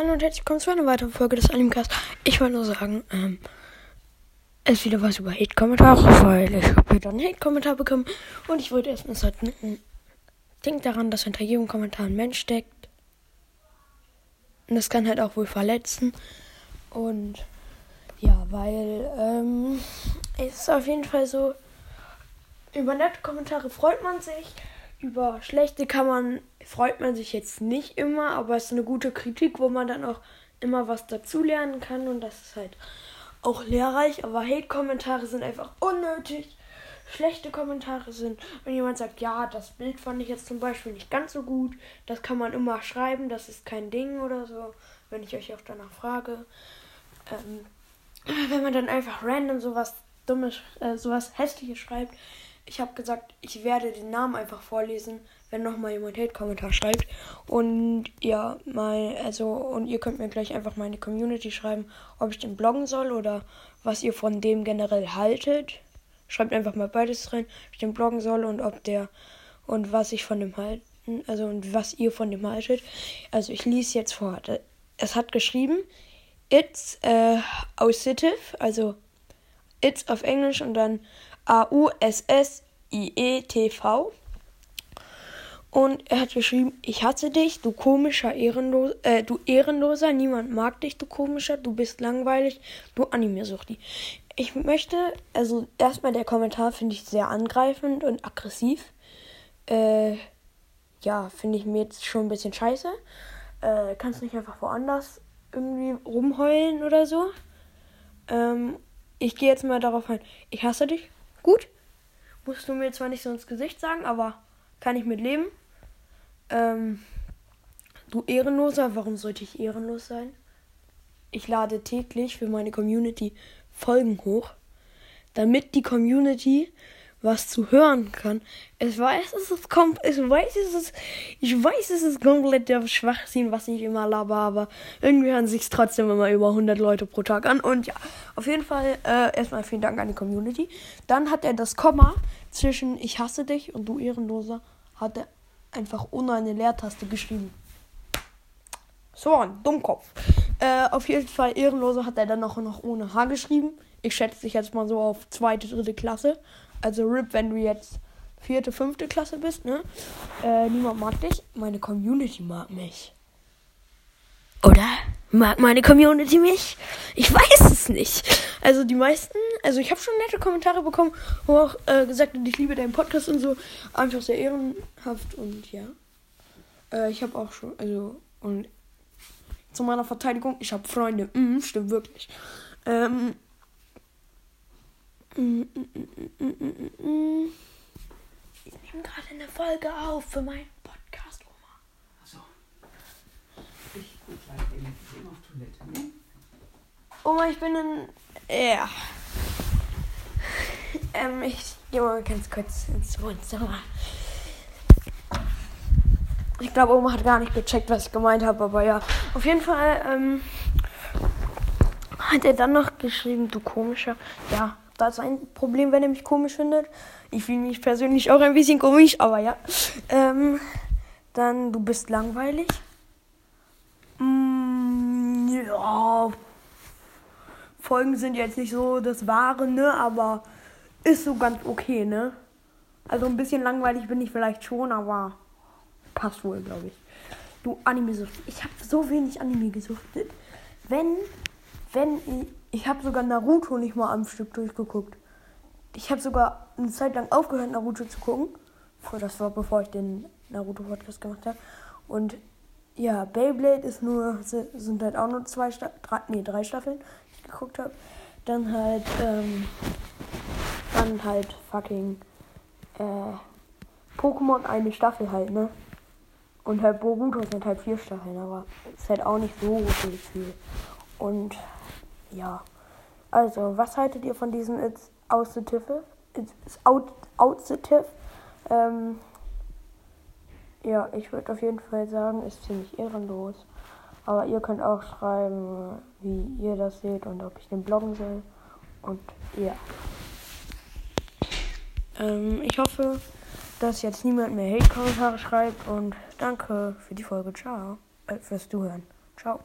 Hallo und herzlich willkommen zu einer weiteren Folge des Animecast. Ich wollte nur sagen, ähm, es ist wieder was über Hate-Kommentare, weil ich habe wieder einen Hate-Kommentar bekommen und ich wollte erstmal sagen, denkt daran, dass hinter jedem Kommentar ein Mensch steckt. Und das kann halt auch wohl verletzen. Und ja, weil ähm, es ist auf jeden Fall so, über nette Kommentare freut man sich. Über schlechte kann man, freut man sich jetzt nicht immer, aber es ist eine gute Kritik, wo man dann auch immer was dazulernen kann und das ist halt auch lehrreich. Aber Hate-Kommentare sind einfach unnötig. Schlechte Kommentare sind, wenn jemand sagt, ja, das Bild fand ich jetzt zum Beispiel nicht ganz so gut, das kann man immer schreiben, das ist kein Ding oder so, wenn ich euch auch danach frage. Ähm, wenn man dann einfach random sowas Dummes, äh, sowas Hässliches schreibt, ich habe gesagt, ich werde den Namen einfach vorlesen, wenn nochmal jemand Hate-Kommentar schreibt. Und ja, mal, also, und ihr könnt mir gleich einfach meine Community schreiben, ob ich den bloggen soll oder was ihr von dem generell haltet. Schreibt einfach mal beides rein, ob ich den bloggen soll und ob der und was ich von dem halten, also und was ihr von dem haltet. Also ich lese jetzt vor. Es hat geschrieben, it's äh, aussitive, also it's auf Englisch und dann A-U-S-S-I-E-T-V. Und er hat geschrieben, ich hasse dich, du komischer Ehrenloser, äh, du Ehrenloser, niemand mag dich, du komischer, du bist langweilig, du Anime-Suchti. Ich möchte, also erstmal der Kommentar finde ich sehr angreifend und aggressiv. Äh, ja, finde ich mir jetzt schon ein bisschen scheiße. Äh, kannst nicht einfach woanders irgendwie rumheulen oder so. Ähm, ich gehe jetzt mal darauf ein, ich hasse dich, Gut. Musst du mir zwar nicht so ins Gesicht sagen, aber kann ich mit leben. Ähm, du Ehrenloser, warum sollte ich ehrenlos sein? Ich lade täglich für meine Community Folgen hoch, damit die Community was zu hören kann. Ich weiß, es ist kom ich weiß, es ist ich weiß, es ist komplett der Schwachsinn, was ich immer laber, aber irgendwie hören sich trotzdem immer über 100 Leute pro Tag an und ja, auf jeden Fall äh, erstmal vielen Dank an die Community. Dann hat er das Komma zwischen ich hasse dich und du ehrenloser hat er einfach ohne eine Leertaste geschrieben. So ein Dummkopf. Äh, auf jeden Fall ehrenloser hat er dann noch, noch ohne H geschrieben. Ich schätze dich jetzt mal so auf zweite, dritte Klasse. Also RIP, wenn du jetzt vierte, fünfte Klasse bist, ne? Äh, niemand mag dich. Meine Community mag mich. Oder? Mag meine Community mich? Ich weiß es nicht. Also die meisten, also ich habe schon nette Kommentare bekommen, wo auch äh, gesagt hat, ich liebe deinen Podcast und so. Einfach sehr ehrenhaft und ja. Äh, ich habe auch schon, also, und zu meiner Verteidigung, ich habe Freunde. Mm, stimmt wirklich. Ähm, ich nehme gerade eine Folge auf für meinen Podcast, Oma. Achso. Ich bleibe eben auf Toilette. Ne? Oma, ich bin in. Ja. Ähm, ich gehe mal ganz kurz ins Wohnzimmer. Ich glaube, Oma hat gar nicht gecheckt, was ich gemeint habe, aber ja. Auf jeden Fall, ähm, hat er dann noch geschrieben, du komischer. Ja, das ist ein Problem, wenn er mich komisch findet. Ich fühle mich persönlich auch ein bisschen komisch, aber ja. Ähm, dann, du bist langweilig. Mm, ja. Folgen sind jetzt nicht so das Wahre, ne? Aber ist so ganz okay, ne? Also ein bisschen langweilig bin ich vielleicht schon, aber passt wohl, glaube ich. Du Anime sucht. Ich habe so wenig Anime gesuchtet. Wenn, wenn ich habe sogar Naruto nicht mal am Stück durchgeguckt. Ich habe sogar eine Zeit lang aufgehört, Naruto zu gucken. Das war bevor ich den Naruto-Podcast gemacht habe. Und ja, Beyblade ist nur, sind halt auch nur zwei Staffeln, nee, drei Staffeln, die ich geguckt habe. Dann halt, ähm, dann halt fucking, äh, Pokémon eine Staffel halt, ne? Und halt Boruto sind halt vier Staffeln, aber ist halt auch nicht so viel. Und ja. Also, was haltet ihr von diesem It's Ausitive? It's out, Ausitive? Ähm, ja, ich würde auf jeden Fall sagen, ist ziemlich ehrenlos. Aber ihr könnt auch schreiben, wie ihr das seht und ob ich den bloggen soll. Und ja. Ähm, ich hoffe, dass jetzt niemand mehr Hate-Kommentare schreibt. Und danke für die Folge. Ciao. Äh, fürs Zuhören. Ciao.